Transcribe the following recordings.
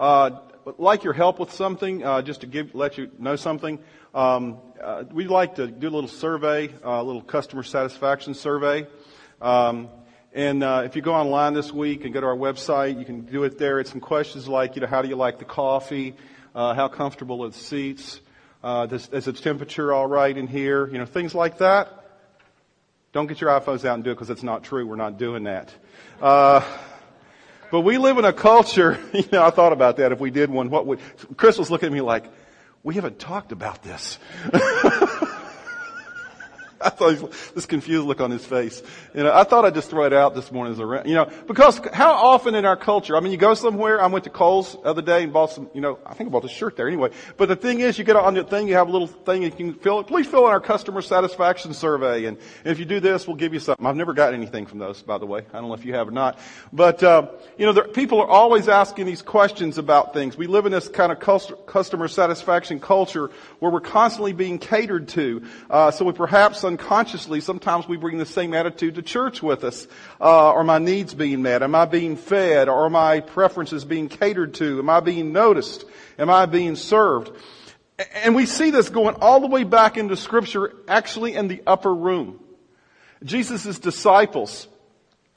uh, like your help with something, uh, just to give, let you know something. Um, uh, we'd like to do a little survey, uh, a little customer satisfaction survey. Um, and uh, if you go online this week and go to our website, you can do it there. It's some questions like, you know, how do you like the coffee? Uh, how comfortable are the seats? Uh, does, is the temperature all right in here? You know, things like that. Don't get your iPhones out and do it because it's not true. We're not doing that. But we live in a culture, you know, I thought about that if we did one, what would, Chris was looking at me like, we haven't talked about this. I thought this confused look on his face. You know, I thought I'd just throw it out this morning as a, you know, because how often in our culture, I mean, you go somewhere, I went to Kohl's the other day and bought some, you know, I think I bought a shirt there anyway. But the thing is, you get on the thing, you have a little thing you can fill, it. please fill in our customer satisfaction survey. And if you do this, we'll give you something. I've never gotten anything from those, by the way. I don't know if you have or not. But, uh, you know, there, people are always asking these questions about things. We live in this kind of customer satisfaction culture where we're constantly being catered to. Uh, so we perhaps unconsciously, sometimes we bring the same attitude to church with us. Uh, are my needs being met? Am I being fed? Are my preferences being catered to? Am I being noticed? Am I being served? And we see this going all the way back into scripture, actually in the upper room. Jesus' disciples,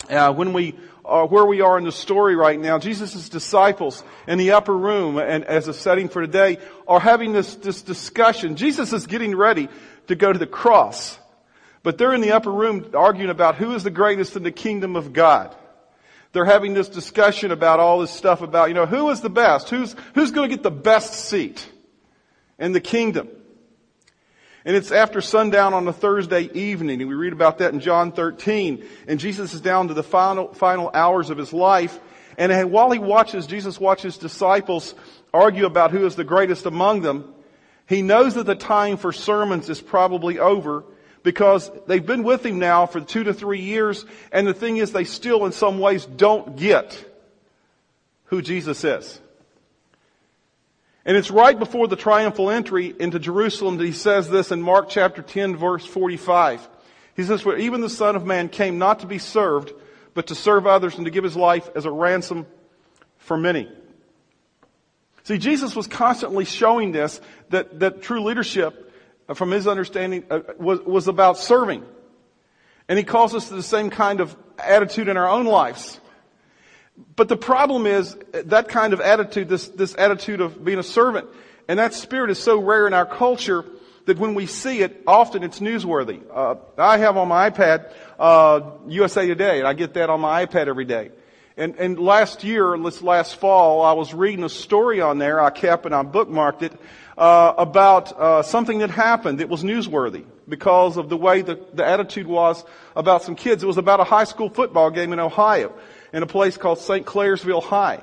uh, when we uh, where we are in the story right now, Jesus' disciples in the upper room and as a setting for today are having this, this discussion. Jesus is getting ready to go to the cross. But they're in the upper room arguing about who is the greatest in the kingdom of God. They're having this discussion about all this stuff about, you know, who is the best? Who's, who's going to get the best seat in the kingdom? And it's after sundown on a Thursday evening, and we read about that in John 13. And Jesus is down to the final, final hours of his life. And while he watches, Jesus watches disciples argue about who is the greatest among them. He knows that the time for sermons is probably over because they've been with him now for two to three years, and the thing is, they still, in some ways, don't get who Jesus is. And it's right before the triumphal entry into Jerusalem that he says this in Mark chapter 10 verse 45. He says, for even the Son of Man came not to be served, but to serve others and to give his life as a ransom for many. See, Jesus was constantly showing this, that, that true leadership from his understanding, uh, was, was about serving. And he calls us to the same kind of attitude in our own lives. But the problem is that kind of attitude, this, this attitude of being a servant, and that spirit is so rare in our culture that when we see it, often it's newsworthy. Uh, I have on my iPad uh, USA Today, and I get that on my iPad every day. And, and last year, this last fall, I was reading a story on there. I kept and I bookmarked it uh, about uh, something that happened that was newsworthy because of the way the, the attitude was about some kids. It was about a high school football game in Ohio in a place called St. Clairsville High.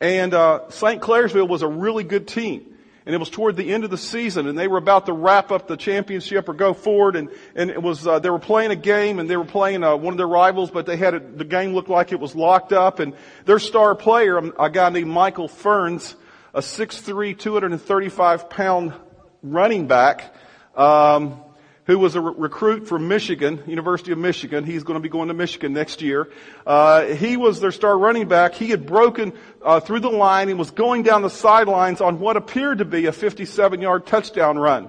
And uh, St. Clairsville was a really good team. And it was toward the end of the season, and they were about to wrap up the championship or go forward. And, and it was uh, they were playing a game, and they were playing uh, one of their rivals, but they had a, the game looked like it was locked up. And their star player, a guy named Michael Ferns a 6'3", 235 pound running back, um, who was a re- recruit from Michigan, University of Michigan. He's going to be going to Michigan next year. Uh, he was their star running back. He had broken uh, through the line and was going down the sidelines on what appeared to be a 57-yard touchdown run.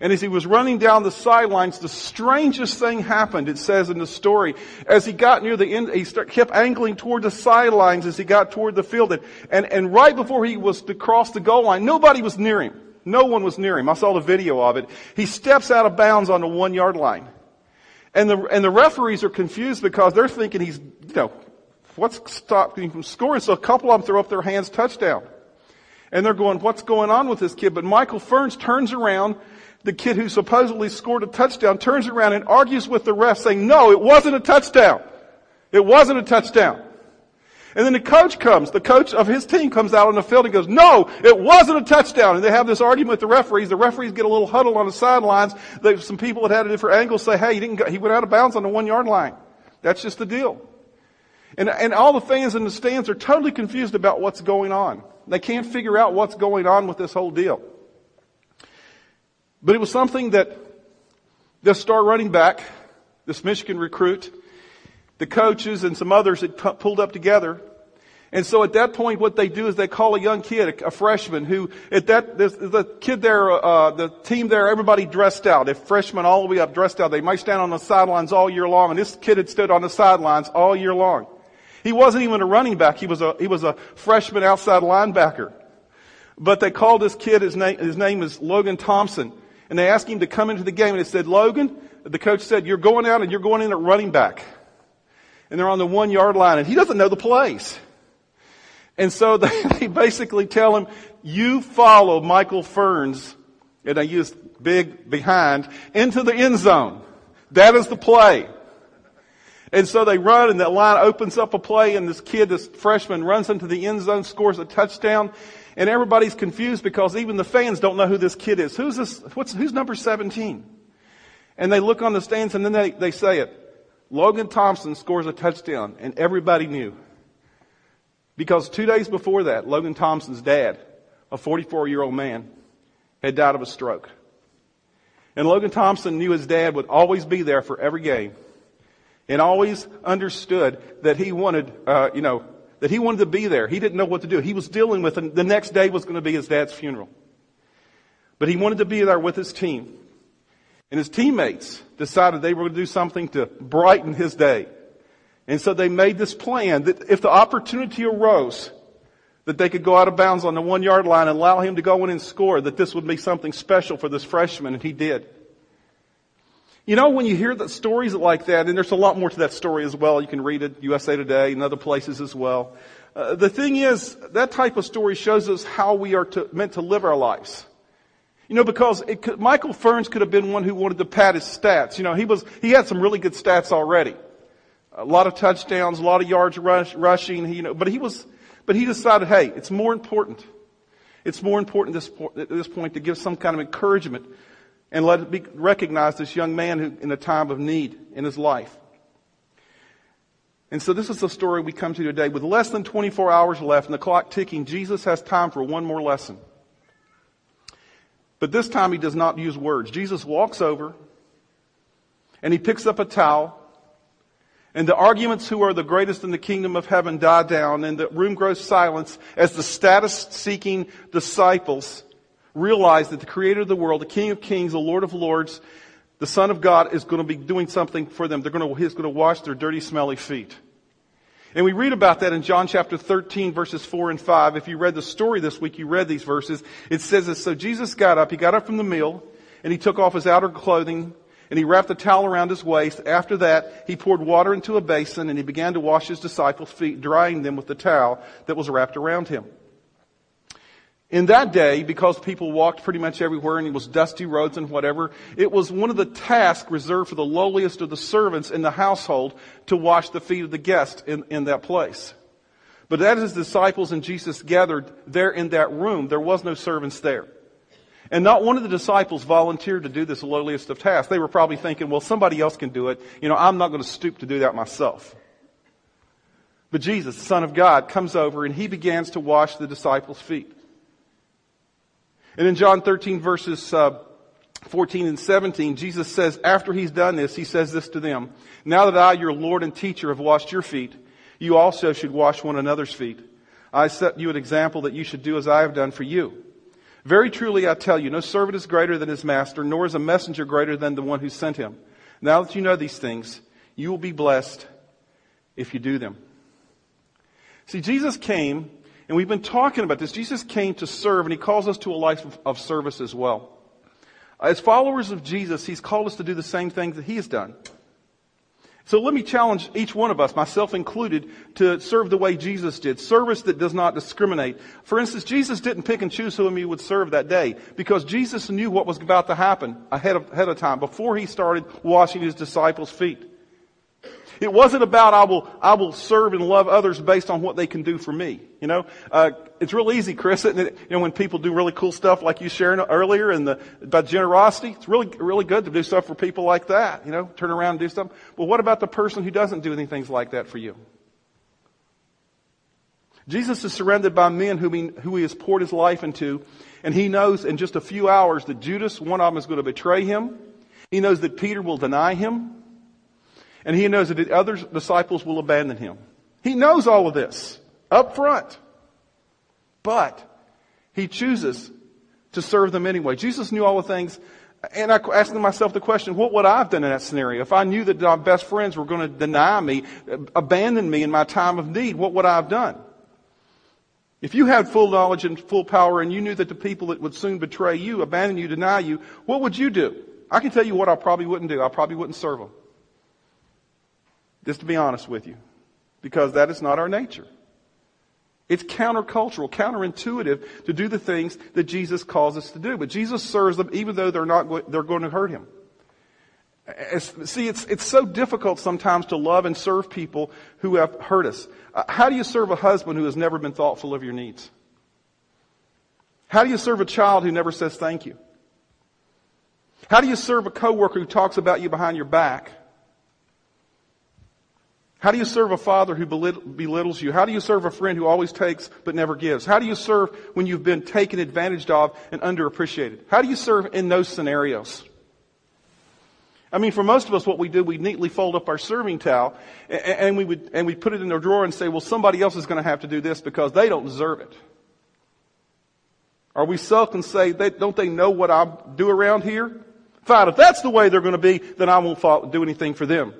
And as he was running down the sidelines, the strangest thing happened, it says in the story. As he got near the end, he start, kept angling toward the sidelines as he got toward the field. And, and, and right before he was to cross the goal line, nobody was near him. No one was near him. I saw the video of it. He steps out of bounds on the one yard line. And the, and the referees are confused because they're thinking he's, you know, what's stopping him from scoring? So a couple of them throw up their hands, touchdown. And they're going, what's going on with this kid? But Michael Ferns turns around the kid who supposedly scored a touchdown turns around and argues with the ref saying, no, it wasn't a touchdown. It wasn't a touchdown. And then the coach comes, the coach of his team comes out on the field and goes, no, it wasn't a touchdown. And they have this argument with the referees. The referees get a little huddle on the sidelines. Some people that had a different angle say, hey, he didn't go, he went out of bounds on the one yard line. That's just the deal. And, and all the fans in the stands are totally confused about what's going on. They can't figure out what's going on with this whole deal. But it was something that this star running back, this Michigan recruit, the coaches and some others had pulled up together. And so at that point, what they do is they call a young kid, a, freshman, who at that the kid there, uh, the team there, everybody dressed out. If freshmen all the way up dressed out, they might stand on the sidelines all year long. And this kid had stood on the sidelines all year long. He wasn't even a running back. He was a he was a freshman outside linebacker. But they called this kid. His name his name is Logan Thompson. And they asked him to come into the game. And they said, Logan, the coach said, you're going out and you're going in at running back. And they're on the one yard line, and he doesn't know the plays. And so they, basically tell him, you follow Michael Ferns, and they use big behind, into the end zone. That is the play. And so they run and that line opens up a play and this kid, this freshman runs into the end zone, scores a touchdown. And everybody's confused because even the fans don't know who this kid is. Who's this, what's, who's number 17? And they look on the stands and then they, they say it. Logan Thompson scores a touchdown and everybody knew. Because two days before that, Logan Thompson's dad, a 44 year old man, had died of a stroke. And Logan Thompson knew his dad would always be there for every game and always understood that he wanted, uh, you know, that he wanted to be there. He didn't know what to do. He was dealing with, and the next day was going to be his dad's funeral. But he wanted to be there with his team. And his teammates decided they were going to do something to brighten his day. And so they made this plan that if the opportunity arose, that they could go out of bounds on the one yard line and allow him to go in and score, that this would be something special for this freshman, and he did. You know, when you hear the stories like that, and there's a lot more to that story as well, you can read it, USA Today and other places as well. Uh, the thing is, that type of story shows us how we are to, meant to live our lives. You know, because could, Michael Ferns could have been one who wanted to pad his stats. You know, he was, he had some really good stats already a lot of touchdowns, a lot of yards rush, rushing, you know, but he was, but he decided, hey, it's more important. It's more important this, at this point to give some kind of encouragement and let it be recognized this young man who, in a time of need in his life. And so this is the story we come to today. With less than 24 hours left and the clock ticking, Jesus has time for one more lesson. But this time he does not use words. Jesus walks over and he picks up a towel and the arguments who are the greatest in the kingdom of heaven die down and the room grows silence as the status seeking disciples realize that the creator of the world, the king of kings, the lord of lords, the son of God is going to be doing something for them. They're going to, he's going to wash their dirty, smelly feet. And we read about that in John chapter 13 verses 4 and 5. If you read the story this week, you read these verses. It says this, so Jesus got up, he got up from the meal, and he took off his outer clothing, and he wrapped a towel around his waist. After that, he poured water into a basin and he began to wash his disciples' feet, drying them with the towel that was wrapped around him. In that day, because people walked pretty much everywhere and it was dusty roads and whatever, it was one of the tasks reserved for the lowliest of the servants in the household to wash the feet of the guest in, in that place. But as his disciples and Jesus gathered there in that room, there was no servants there. And not one of the disciples volunteered to do this lowliest of tasks. They were probably thinking, well, somebody else can do it. You know, I'm not going to stoop to do that myself. But Jesus, the Son of God, comes over and he begins to wash the disciples' feet. And in John 13 verses uh, 14 and 17, Jesus says, after he's done this, he says this to them, Now that I, your Lord and teacher, have washed your feet, you also should wash one another's feet. I set you an example that you should do as I have done for you. Very truly I tell you, no servant is greater than his master, nor is a messenger greater than the one who sent him. Now that you know these things, you will be blessed if you do them. See, Jesus came, and we've been talking about this. Jesus came to serve, and he calls us to a life of, service as well. Uh, as followers of Jesus, he's called us to do the same things that he has done. So let me challenge each one of us, myself included, to serve the way Jesus did. Service that does not discriminate. For instance, Jesus didn't pick and choose whom he would serve that day because Jesus knew what was about to happen ahead of, ahead of time before he started washing his disciples' feet. It wasn't about I will, I will serve and love others based on what they can do for me. You know, uh, it's real easy, Chris, it? You know, when people do really cool stuff like you sharing earlier and the, about generosity, it's really, really good to do stuff for people like that. You know, turn around and do stuff. But what about the person who doesn't do anything like that for you? Jesus is surrounded by men whom he, who he has poured his life into, and he knows in just a few hours that Judas, one of them, is going to betray him. He knows that Peter will deny him. And he knows that the other disciples will abandon him. He knows all of this up front. But he chooses to serve them anyway. Jesus knew all the things. And I asked myself the question, what would I have done in that scenario? If I knew that my best friends were going to deny me, abandon me in my time of need, what would I have done? If you had full knowledge and full power and you knew that the people that would soon betray you, abandon you, deny you, what would you do? I can tell you what I probably wouldn't do. I probably wouldn't serve them. Just to be honest with you. Because that is not our nature. It's countercultural, counterintuitive to do the things that Jesus calls us to do. But Jesus serves them even though they're not, they're going to hurt him. See, it's, it's so difficult sometimes to love and serve people who have hurt us. Uh, how do you serve a husband who has never been thoughtful of your needs? How do you serve a child who never says thank you? How do you serve a coworker who talks about you behind your back? How do you serve a father who belittles you? How do you serve a friend who always takes but never gives? How do you serve when you've been taken advantage of and underappreciated? How do you serve in those scenarios? I mean, for most of us, what we do, we neatly fold up our serving towel and we would, and we put it in a drawer and say, well, somebody else is going to have to do this because they don't deserve it. Or we sulk and say, don't they know what I do around here? Fine, if that's the way they're going to be, then I won't do anything for them.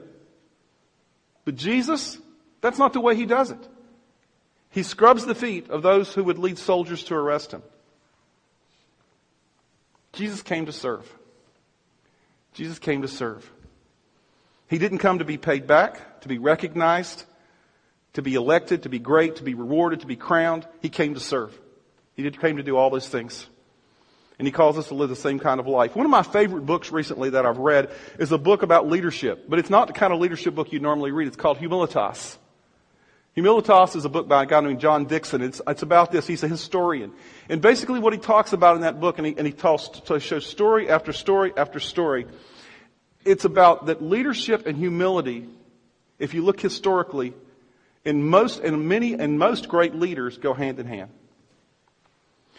But Jesus, that's not the way he does it. He scrubs the feet of those who would lead soldiers to arrest him. Jesus came to serve. Jesus came to serve. He didn't come to be paid back, to be recognized, to be elected, to be great, to be rewarded, to be crowned. He came to serve. He came to do all those things. And he calls us to live the same kind of life. One of my favorite books recently that I've read is a book about leadership, but it's not the kind of leadership book you'd normally read. It's called Humilitas. Humilitas is a book by a guy named John Dickson. It's, it's about this. He's a historian. And basically what he talks about in that book, and he, and he talks, to shows story after story after story, it's about that leadership and humility, if you look historically, in most, and many, and most great leaders go hand in hand.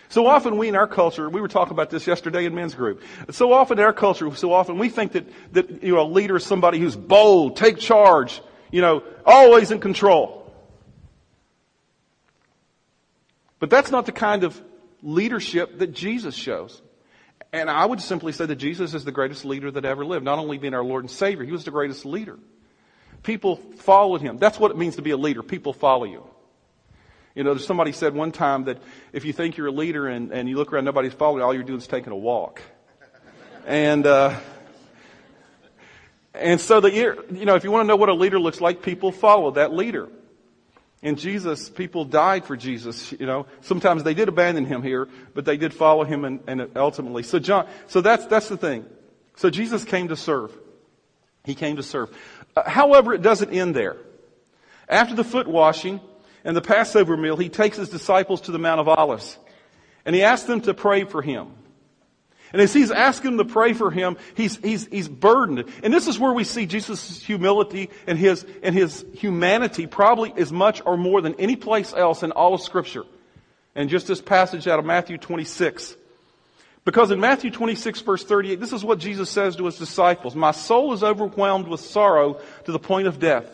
So often we in our culture, we were talking about this yesterday in men's group. So often in our culture, so often we think that, that, you know, a leader is somebody who's bold, take charge, you know, always in control. But that's not the kind of leadership that Jesus shows. And I would simply say that Jesus is the greatest leader that ever lived. Not only being our Lord and Savior, He was the greatest leader. People followed Him. That's what it means to be a leader. People follow you. You know, somebody said one time that if you think you're a leader and, and you look around, nobody's following, all you're doing is taking a walk. And, uh, and so the, you know, if you want to know what a leader looks like, people follow that leader. And Jesus, people died for Jesus, you know. Sometimes they did abandon him here, but they did follow him and, and ultimately. So John, so that's, that's the thing. So Jesus came to serve. He came to serve. Uh, however, it doesn't end there. After the foot washing, and the Passover meal, he takes his disciples to the Mount of Olives. And he asks them to pray for him. And as he's asking them to pray for him, he's, he's, he's burdened. And this is where we see Jesus' humility and his, and his humanity probably as much or more than any place else in all of scripture. And just this passage out of Matthew 26. Because in Matthew 26 verse 38, this is what Jesus says to his disciples. My soul is overwhelmed with sorrow to the point of death.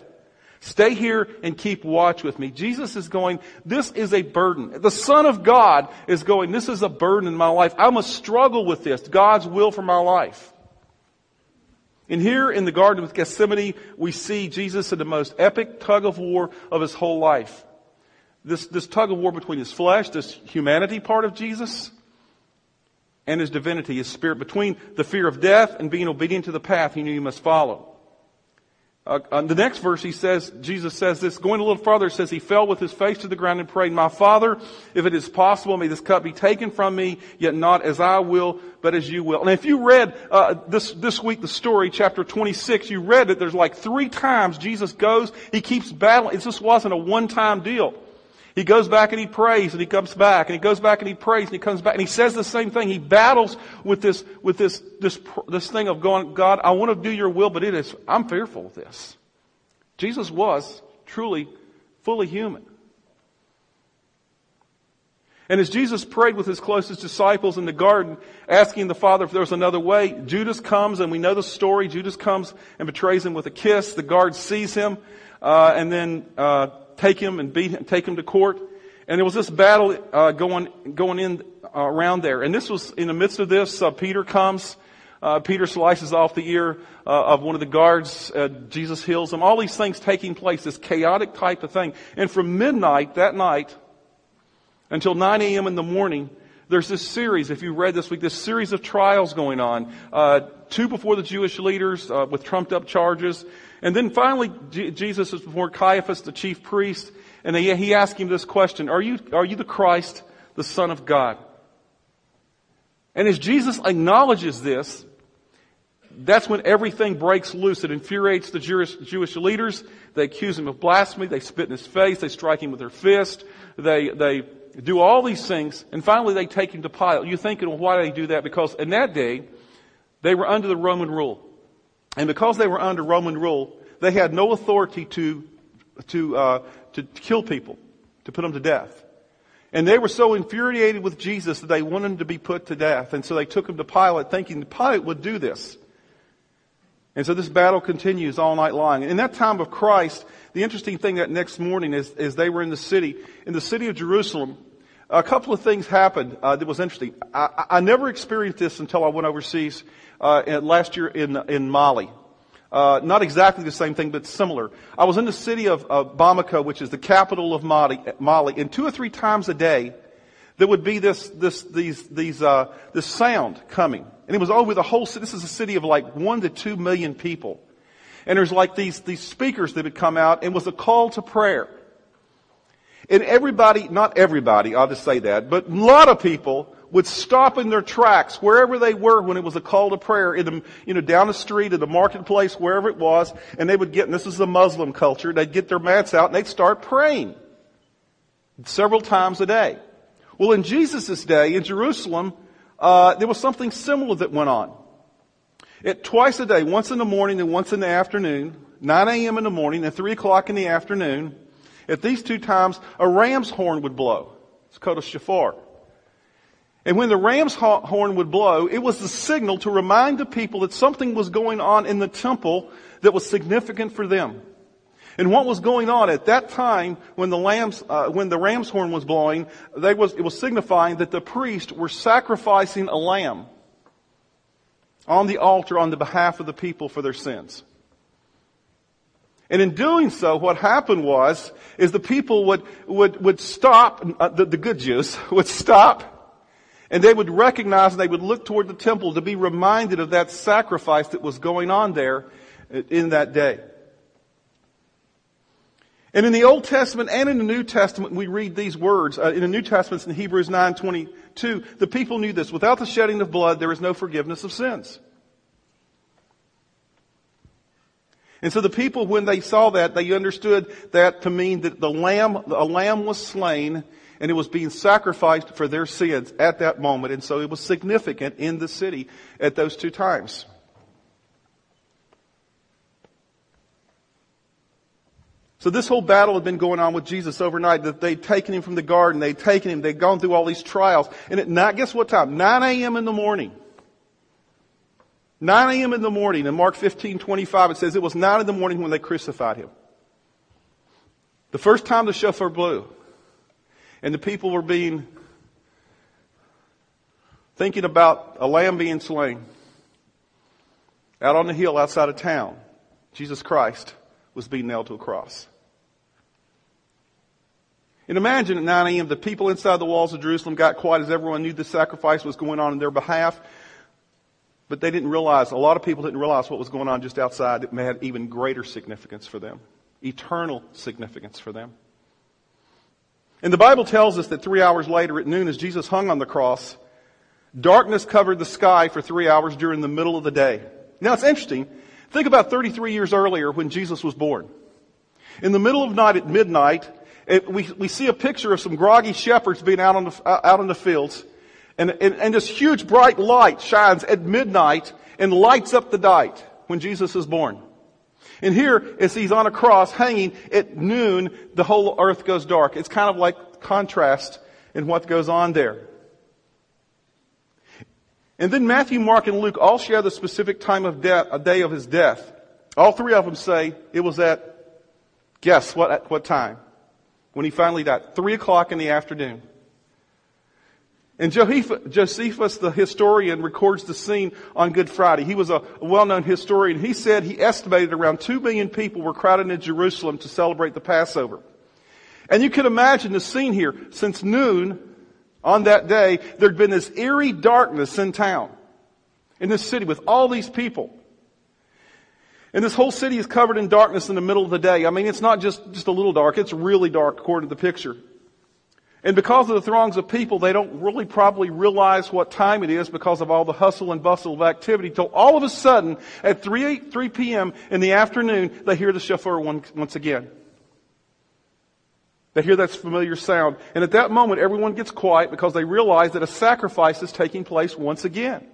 Stay here and keep watch with me. Jesus is going, this is a burden. The Son of God is going, this is a burden in my life. I must struggle with this, God's will for my life. And here in the Garden of Gethsemane, we see Jesus in the most epic tug of war of his whole life. This, this tug of war between his flesh, this humanity part of Jesus, and his divinity, his spirit, between the fear of death and being obedient to the path he knew he must follow. Uh, uh, the next verse, he says, Jesus says this, going a little farther, says, He fell with his face to the ground and prayed, My Father, if it is possible, may this cup be taken from me, yet not as I will, but as you will. And if you read uh, this this week the story, chapter 26, you read that There's like three times Jesus goes, he keeps battling. It just wasn't a one-time deal. He goes back and he prays and he comes back and he goes back and he prays and he comes back and he says the same thing. He battles with this, with this, this, this thing of going, God, I want to do your will, but it is, I'm fearful of this. Jesus was truly fully human. And as Jesus prayed with his closest disciples in the garden, asking the Father if there was another way, Judas comes, and we know the story. Judas comes and betrays him with a kiss. The guard sees him, uh, and then uh, take him and beat him, take him to court. And there was this battle uh, going going in uh, around there. And this was in the midst of this. Uh, Peter comes. Uh, Peter slices off the ear uh, of one of the guards. Uh, Jesus heals him. All these things taking place. This chaotic type of thing. And from midnight that night until 9 a.m. in the morning, there's this series, if you read this week, this series of trials going on. Uh, two before the Jewish leaders uh, with trumped up charges. And then finally, Jesus is before Caiaphas, the chief priest, and he, he asked him this question, are you, are you the Christ, the Son of God? And as Jesus acknowledges this, that's when everything breaks loose. It infuriates the Jewish, Jewish leaders. They accuse him of blasphemy. They spit in his face. They strike him with their fist. They, they do all these things. And finally they take him to Pilate. You're thinking, well, why do they do that? Because in that day, they were under the Roman rule. And because they were under Roman rule, they had no authority to, to, uh, to kill people, to put them to death. And they were so infuriated with Jesus that they wanted him to be put to death. And so they took him to Pilate thinking Pilate would do this. And so this battle continues all night long. In that time of Christ, the interesting thing that next morning is, is they were in the city, in the city of Jerusalem, a couple of things happened uh, that was interesting. I, I, never experienced this until I went overseas uh, last year in in Mali. Uh, not exactly the same thing, but similar. I was in the city of, Bamako, which is the capital of Mali, Mali, and two or three times a day, there would be this this these these uh, this sound coming, and it was over the whole city. This is a city of like one to two million people, and there's like these these speakers that would come out, and was a call to prayer. And everybody, not everybody, I'll just say that, but a lot of people would stop in their tracks wherever they were when it was a call to prayer in the, you know, down the street, in the marketplace, wherever it was, and they would get, and this is the Muslim culture, they'd get their mats out and they'd start praying. Several times a day. Well, in Jesus' day, in Jerusalem, uh, there was something similar that went on. It, twice a day, once in the morning and once in the afternoon, 9 a.m. in the morning and 3 o'clock in the afternoon, at these two times, a ram's horn would blow. It's called a shofar. And when the ram's horn would blow, it was the signal to remind the people that something was going on in the temple that was significant for them. And what was going on at that time when the lambs, uh, when the ram's horn was blowing, was, it was signifying that the priests were sacrificing a lamb on the altar on the behalf of the people for their sins. And in doing so, what happened was, is the people would, would, would stop, uh, the, the good Jews would stop, and they would recognize and they would look toward the temple to be reminded of that sacrifice that was going on there in that day. And in the Old Testament and in the New Testament, we read these words. Uh, in the New Testament, in Hebrews 9:22, the people knew this: without the shedding of blood, there is no forgiveness of sins. And so the people, when they saw that, they understood that to mean that the lamb, a lamb was slain and it was being sacrificed for their sins at that moment. And so it was significant in the city at those two times. So this whole battle had been going on with Jesus overnight, that they'd taken him from the garden, they'd taken him, they'd gone through all these trials. And at night, guess what time? 9 a.m. in the morning. 9 a.m. in the morning, in Mark 15, 25, it says it was 9 in the morning when they crucified him. The first time the shofar blew, and the people were being, thinking about a lamb being slain, out on the hill outside of town, Jesus Christ was being nailed to a cross. And imagine at 9 a.m. the people inside the walls of Jerusalem got quiet as everyone knew the sacrifice was going on in their behalf. But they didn't realize, a lot of people didn't realize what was going on just outside that have even greater significance for them. Eternal significance for them. And the Bible tells us that three hours later at noon as Jesus hung on the cross, darkness covered the sky for three hours during the middle of the day. Now it's interesting. Think about 33 years earlier when Jesus was born. In the middle of night at midnight, it, we, we see a picture of some groggy shepherds being out on the, uh, out in the fields. And, and, and this huge bright light shines at midnight and lights up the night when Jesus is born. And here, as he's on a cross hanging at noon, the whole earth goes dark. It's kind of like contrast in what goes on there. And then Matthew, Mark, and Luke all share the specific time of death, a day of his death. All three of them say it was at, guess what, at what time? When he finally died. Three o'clock in the afternoon. And Josephus, the historian, records the scene on Good Friday. He was a well-known historian. He said he estimated around two million people were crowded in Jerusalem to celebrate the Passover. And you can imagine the scene here. Since noon on that day, there'd been this eerie darkness in town, in this city with all these people. And this whole city is covered in darkness in the middle of the day. I mean, it's not just, just a little dark, it's really dark according to the picture. And because of the throngs of people, they don't really probably realize what time it is because of all the hustle and bustle of activity till all of a sudden at 3, 3 p.m. in the afternoon, they hear the shofar once again. They hear that familiar sound. And at that moment, everyone gets quiet because they realize that a sacrifice is taking place once again.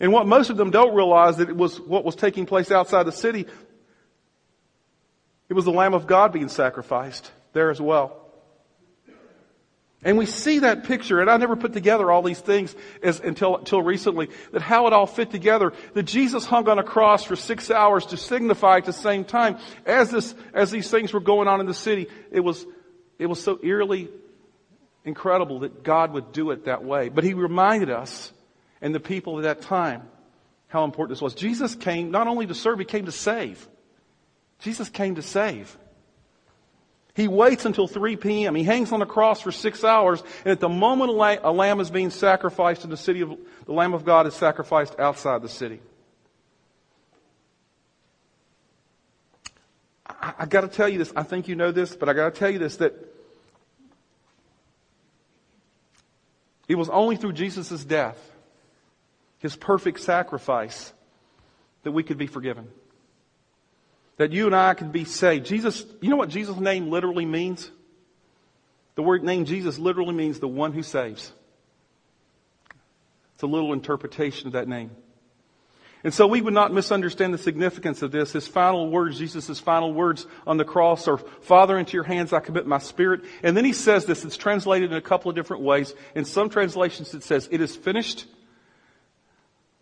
And what most of them don't realize that it was what was taking place outside the city. It was the Lamb of God being sacrificed there as well. And we see that picture, and I never put together all these things as, until, until recently, that how it all fit together. That Jesus hung on a cross for six hours to signify at the same time, as this, as these things were going on in the city, it was, it was so eerily incredible that God would do it that way. But He reminded us and the people of that time how important this was. Jesus came not only to serve, He came to save. Jesus came to save. He waits until 3 p.m. He hangs on the cross for six hours, and at the moment a lamb is being sacrificed in the city of, the Lamb of God is sacrificed outside the city. I, I gotta tell you this, I think you know this, but I gotta tell you this, that it was only through Jesus' death, His perfect sacrifice, that we could be forgiven that you and I could be saved. Jesus, you know what Jesus' name literally means? The word name Jesus literally means the one who saves. It's a little interpretation of that name. And so we would not misunderstand the significance of this. His final words, Jesus' final words on the cross are, Father, into your hands I commit my spirit. And then he says this, it's translated in a couple of different ways. In some translations it says, it is finished.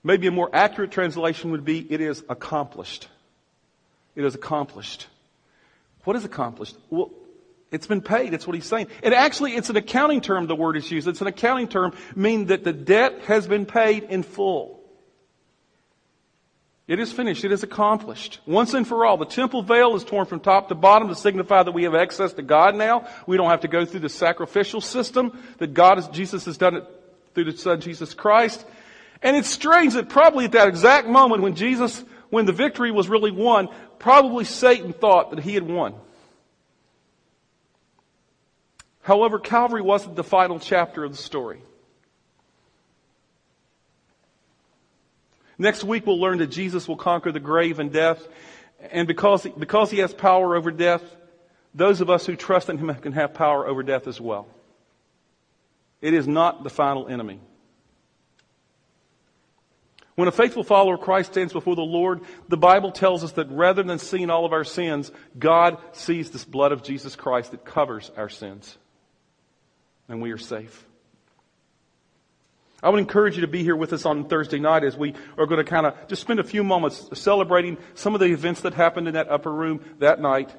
Maybe a more accurate translation would be, it is accomplished. It is accomplished. What is accomplished? Well, it's been paid. That's what he's saying. And actually, it's an accounting term, the word is used. It's an accounting term, meaning that the debt has been paid in full. It is finished. It is accomplished. Once and for all. The temple veil is torn from top to bottom to signify that we have access to God now. We don't have to go through the sacrificial system that God, is, Jesus has done it through the Son, Jesus Christ. And it's strange that probably at that exact moment when Jesus, when the victory was really won, Probably Satan thought that he had won. However, Calvary wasn't the final chapter of the story. Next week we'll learn that Jesus will conquer the grave and death. And because, because he has power over death, those of us who trust in him can have power over death as well. It is not the final enemy. When a faithful follower of Christ stands before the Lord, the Bible tells us that rather than seeing all of our sins, God sees this blood of Jesus Christ that covers our sins. And we are safe. I would encourage you to be here with us on Thursday night as we are going to kind of just spend a few moments celebrating some of the events that happened in that upper room that night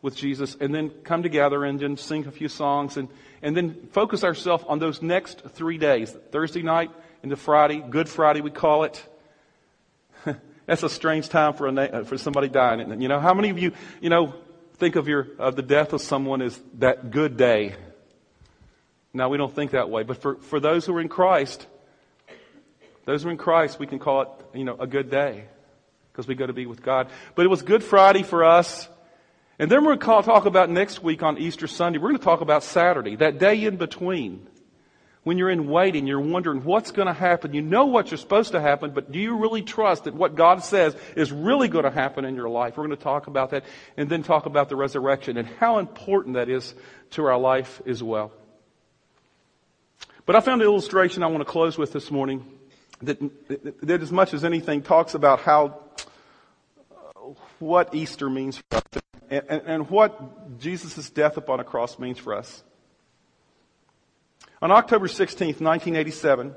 with Jesus and then come together and then sing a few songs and, and then focus ourselves on those next three days. Thursday night, into Friday, Good Friday we call it. That's a strange time for a na- uh, for somebody dying. And you know, how many of you, you know, think of your of the death of someone as that good day? Now we don't think that way, but for for those who are in Christ, those who are in Christ, we can call it, you know, a good day because we go to be with God. But it was Good Friday for us. And then we're going to talk about next week on Easter Sunday. We're going to talk about Saturday, that day in between when you're in waiting, you're wondering what's going to happen. You know what you're supposed to happen, but do you really trust that what God says is really going to happen in your life? We're going to talk about that and then talk about the resurrection and how important that is to our life as well. But I found an illustration I want to close with this morning that, that as much as anything talks about how, what Easter means for us and, and, and what Jesus' death upon a cross means for us. On October 16, 1987,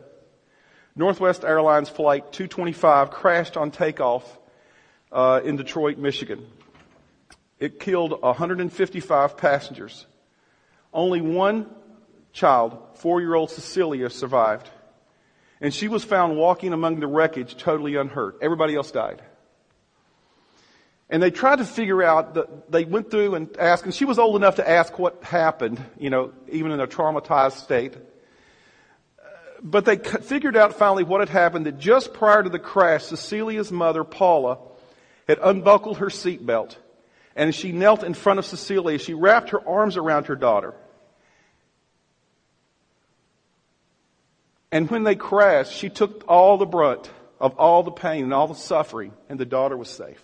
Northwest Airlines Flight 225 crashed on takeoff uh, in Detroit, Michigan. It killed 155 passengers. Only one child, four year old Cecilia, survived. And she was found walking among the wreckage totally unhurt. Everybody else died. And they tried to figure out that they went through and asked, and she was old enough to ask what happened, you know, even in a traumatized state. But they figured out finally what had happened that just prior to the crash, Cecilia's mother, Paula, had unbuckled her seatbelt. And she knelt in front of Cecilia. She wrapped her arms around her daughter. And when they crashed, she took all the brunt of all the pain and all the suffering, and the daughter was safe.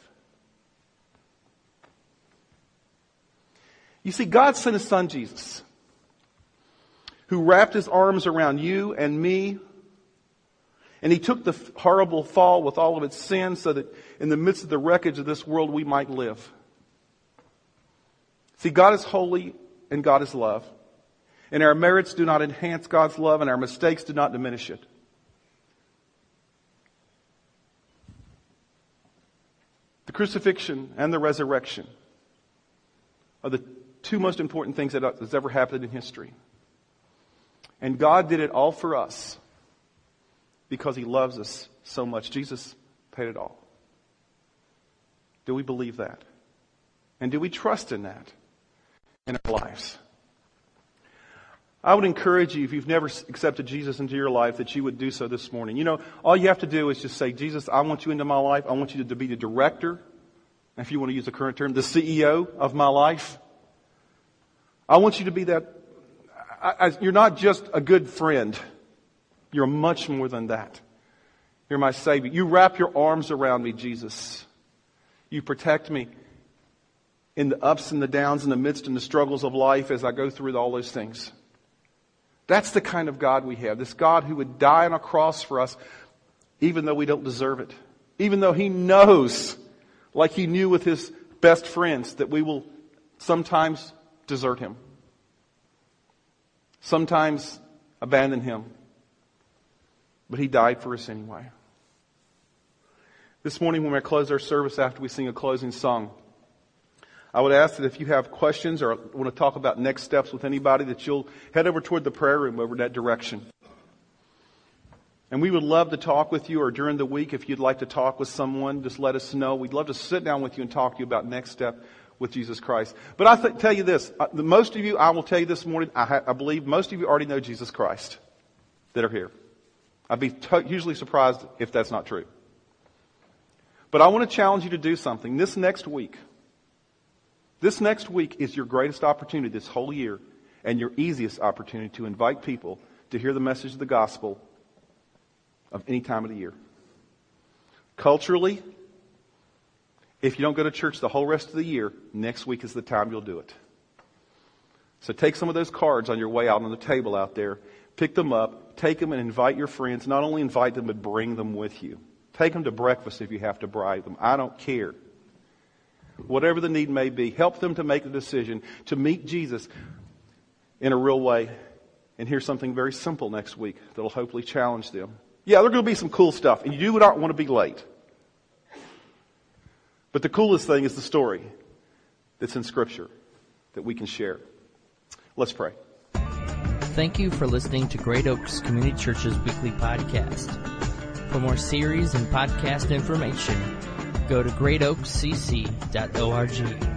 You see, God sent His Son Jesus, who wrapped His arms around you and me, and He took the horrible fall with all of its sins so that in the midst of the wreckage of this world we might live. See, God is holy and God is love. And our merits do not enhance God's love and our mistakes do not diminish it. The crucifixion and the resurrection are the two most important things that uh, has ever happened in history. And God did it all for us because He loves us so much. Jesus paid it all. Do we believe that? And do we trust in that in our lives? I would encourage you, if you've never accepted Jesus into your life, that you would do so this morning. You know, all you have to do is just say, Jesus, I want you into my life. I want you to be the director, if you want to use the current term, the CEO of my life. I want you to be that. I, I, you're not just a good friend. You're much more than that. You're my Savior. You wrap your arms around me, Jesus. You protect me in the ups and the downs, in the midst and the struggles of life as I go through all those things. That's the kind of God we have. This God who would die on a cross for us, even though we don't deserve it. Even though He knows, like He knew with His best friends, that we will sometimes desert Him. Sometimes abandon Him. But He died for us anyway. This morning when we close our service after we sing a closing song, I would ask that if you have questions or want to talk about next steps with anybody, that you'll head over toward the prayer room over in that direction. And we would love to talk with you, or during the week, if you'd like to talk with someone, just let us know. We'd love to sit down with you and talk to you about next step with Jesus Christ. But I th- tell you this, uh, most of you, I will tell you this morning, I, ha- I, believe most of you already know Jesus Christ that are here. I'd be t- hugely surprised if that's not true. But I want to challenge you to do something this next week. This next week is your greatest opportunity this whole year and your easiest opportunity to invite people to hear the message of the gospel of any time of the year. Culturally, if you don't go to church the whole rest of the year, next week is the time you'll do it. So take some of those cards on your way out on the table out there, pick them up, take them and invite your friends. Not only invite them, but bring them with you. Take them to breakfast if you have to bribe them. I don't care whatever the need may be. Help them to make the decision to meet Jesus in a real way. And here's something very simple next week that'll hopefully challenge them. Yeah, there's going to be some cool stuff, and you do not want to be late. But the coolest thing is the story that's in Scripture that we can share. Let's pray. Thank you for listening to Great Oaks Community Church's weekly podcast. For more series and podcast information, go to greatoakscc.org.